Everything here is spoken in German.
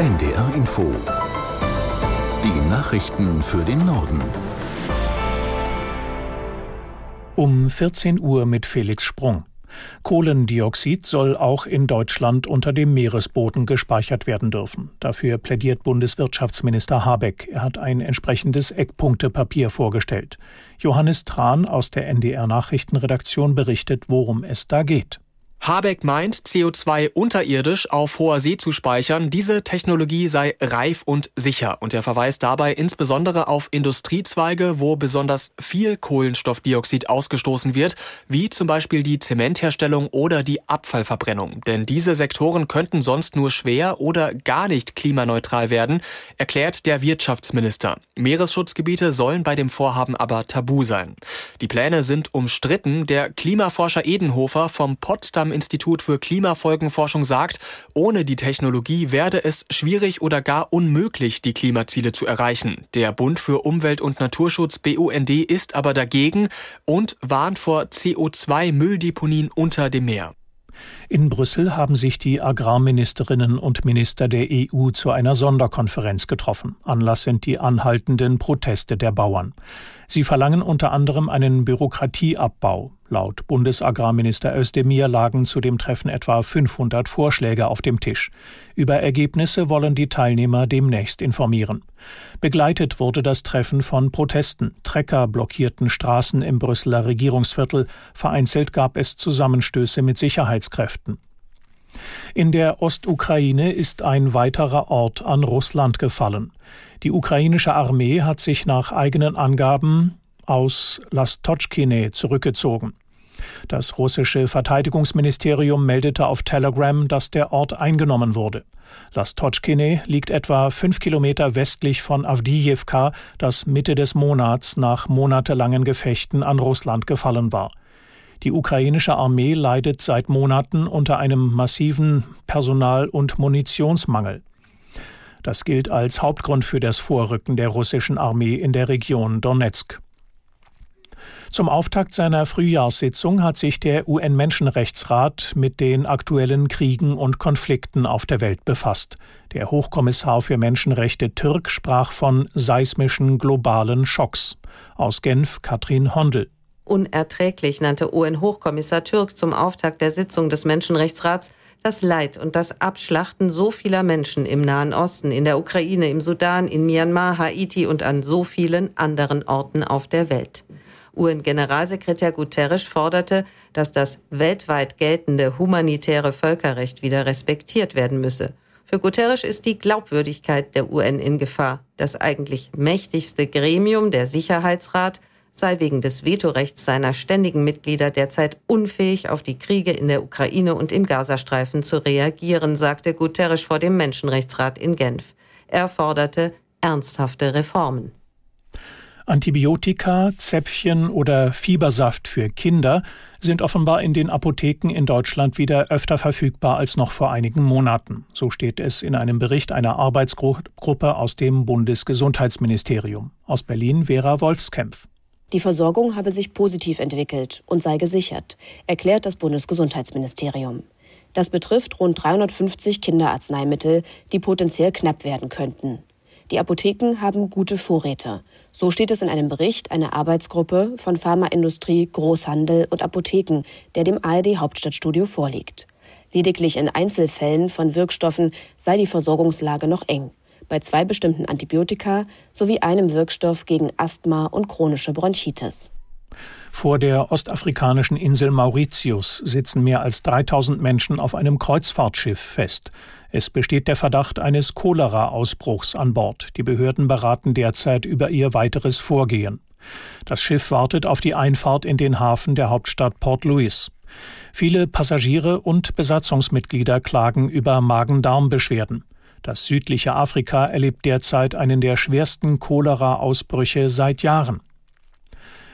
NDR Info. Die Nachrichten für den Norden. Um 14 Uhr mit Felix Sprung. Kohlendioxid soll auch in Deutschland unter dem Meeresboden gespeichert werden dürfen. Dafür plädiert Bundeswirtschaftsminister Habeck. Er hat ein entsprechendes Eckpunktepapier vorgestellt. Johannes Tran aus der NDR Nachrichtenredaktion berichtet, worum es da geht. Habeck meint, CO2 unterirdisch auf hoher See zu speichern. Diese Technologie sei reif und sicher. Und er verweist dabei insbesondere auf Industriezweige, wo besonders viel Kohlenstoffdioxid ausgestoßen wird, wie zum Beispiel die Zementherstellung oder die Abfallverbrennung. Denn diese Sektoren könnten sonst nur schwer oder gar nicht klimaneutral werden, erklärt der Wirtschaftsminister. Meeresschutzgebiete sollen bei dem Vorhaben aber tabu sein. Die Pläne sind umstritten. Der Klimaforscher Edenhofer vom Potsdam Institut für Klimafolgenforschung sagt, ohne die Technologie werde es schwierig oder gar unmöglich, die Klimaziele zu erreichen. Der Bund für Umwelt und Naturschutz BUND ist aber dagegen und warnt vor CO2-Mülldeponien unter dem Meer. In Brüssel haben sich die Agrarministerinnen und Minister der EU zu einer Sonderkonferenz getroffen. Anlass sind die anhaltenden Proteste der Bauern. Sie verlangen unter anderem einen Bürokratieabbau. Laut Bundesagrarminister Özdemir lagen zu dem Treffen etwa 500 Vorschläge auf dem Tisch. Über Ergebnisse wollen die Teilnehmer demnächst informieren. Begleitet wurde das Treffen von Protesten. Trecker blockierten Straßen im Brüsseler Regierungsviertel. Vereinzelt gab es Zusammenstöße mit Sicherheitskräften. In der Ostukraine ist ein weiterer Ort an Russland gefallen. Die ukrainische Armee hat sich nach eigenen Angaben aus Lastotschkine zurückgezogen. Das russische Verteidigungsministerium meldete auf Telegram, dass der Ort eingenommen wurde. Lastotschkine liegt etwa fünf Kilometer westlich von Avdijewka, das Mitte des Monats nach monatelangen Gefechten an Russland gefallen war. Die ukrainische Armee leidet seit Monaten unter einem massiven Personal- und Munitionsmangel. Das gilt als Hauptgrund für das Vorrücken der russischen Armee in der Region Donetsk. Zum Auftakt seiner Frühjahrssitzung hat sich der UN-Menschenrechtsrat mit den aktuellen Kriegen und Konflikten auf der Welt befasst. Der Hochkommissar für Menschenrechte Türk sprach von seismischen globalen Schocks. Aus Genf Katrin Hondel. Unerträglich nannte UN-Hochkommissar Türk zum Auftakt der Sitzung des Menschenrechtsrats das Leid und das Abschlachten so vieler Menschen im Nahen Osten, in der Ukraine, im Sudan, in Myanmar, Haiti und an so vielen anderen Orten auf der Welt. UN-Generalsekretär Guterres forderte, dass das weltweit geltende humanitäre Völkerrecht wieder respektiert werden müsse. Für Guterres ist die Glaubwürdigkeit der UN in Gefahr. Das eigentlich mächtigste Gremium, der Sicherheitsrat, sei wegen des Vetorechts seiner ständigen Mitglieder derzeit unfähig, auf die Kriege in der Ukraine und im Gazastreifen zu reagieren, sagte Guterres vor dem Menschenrechtsrat in Genf. Er forderte ernsthafte Reformen. Antibiotika, Zäpfchen oder Fiebersaft für Kinder sind offenbar in den Apotheken in Deutschland wieder öfter verfügbar als noch vor einigen Monaten. So steht es in einem Bericht einer Arbeitsgruppe aus dem Bundesgesundheitsministerium. Aus Berlin Vera Wolfskämpf. Die Versorgung habe sich positiv entwickelt und sei gesichert, erklärt das Bundesgesundheitsministerium. Das betrifft rund 350 Kinderarzneimittel, die potenziell knapp werden könnten. Die Apotheken haben gute Vorräte. So steht es in einem Bericht einer Arbeitsgruppe von Pharmaindustrie, Großhandel und Apotheken, der dem ARD Hauptstadtstudio vorliegt. Lediglich in Einzelfällen von Wirkstoffen sei die Versorgungslage noch eng. Bei zwei bestimmten Antibiotika sowie einem Wirkstoff gegen Asthma und chronische Bronchitis. Vor der ostafrikanischen Insel Mauritius sitzen mehr als 3000 Menschen auf einem Kreuzfahrtschiff fest. Es besteht der Verdacht eines Cholera-Ausbruchs an Bord. Die Behörden beraten derzeit über ihr weiteres Vorgehen. Das Schiff wartet auf die Einfahrt in den Hafen der Hauptstadt Port Louis. Viele Passagiere und Besatzungsmitglieder klagen über Magen-Darm-Beschwerden. Das südliche Afrika erlebt derzeit einen der schwersten Cholera-Ausbrüche seit Jahren.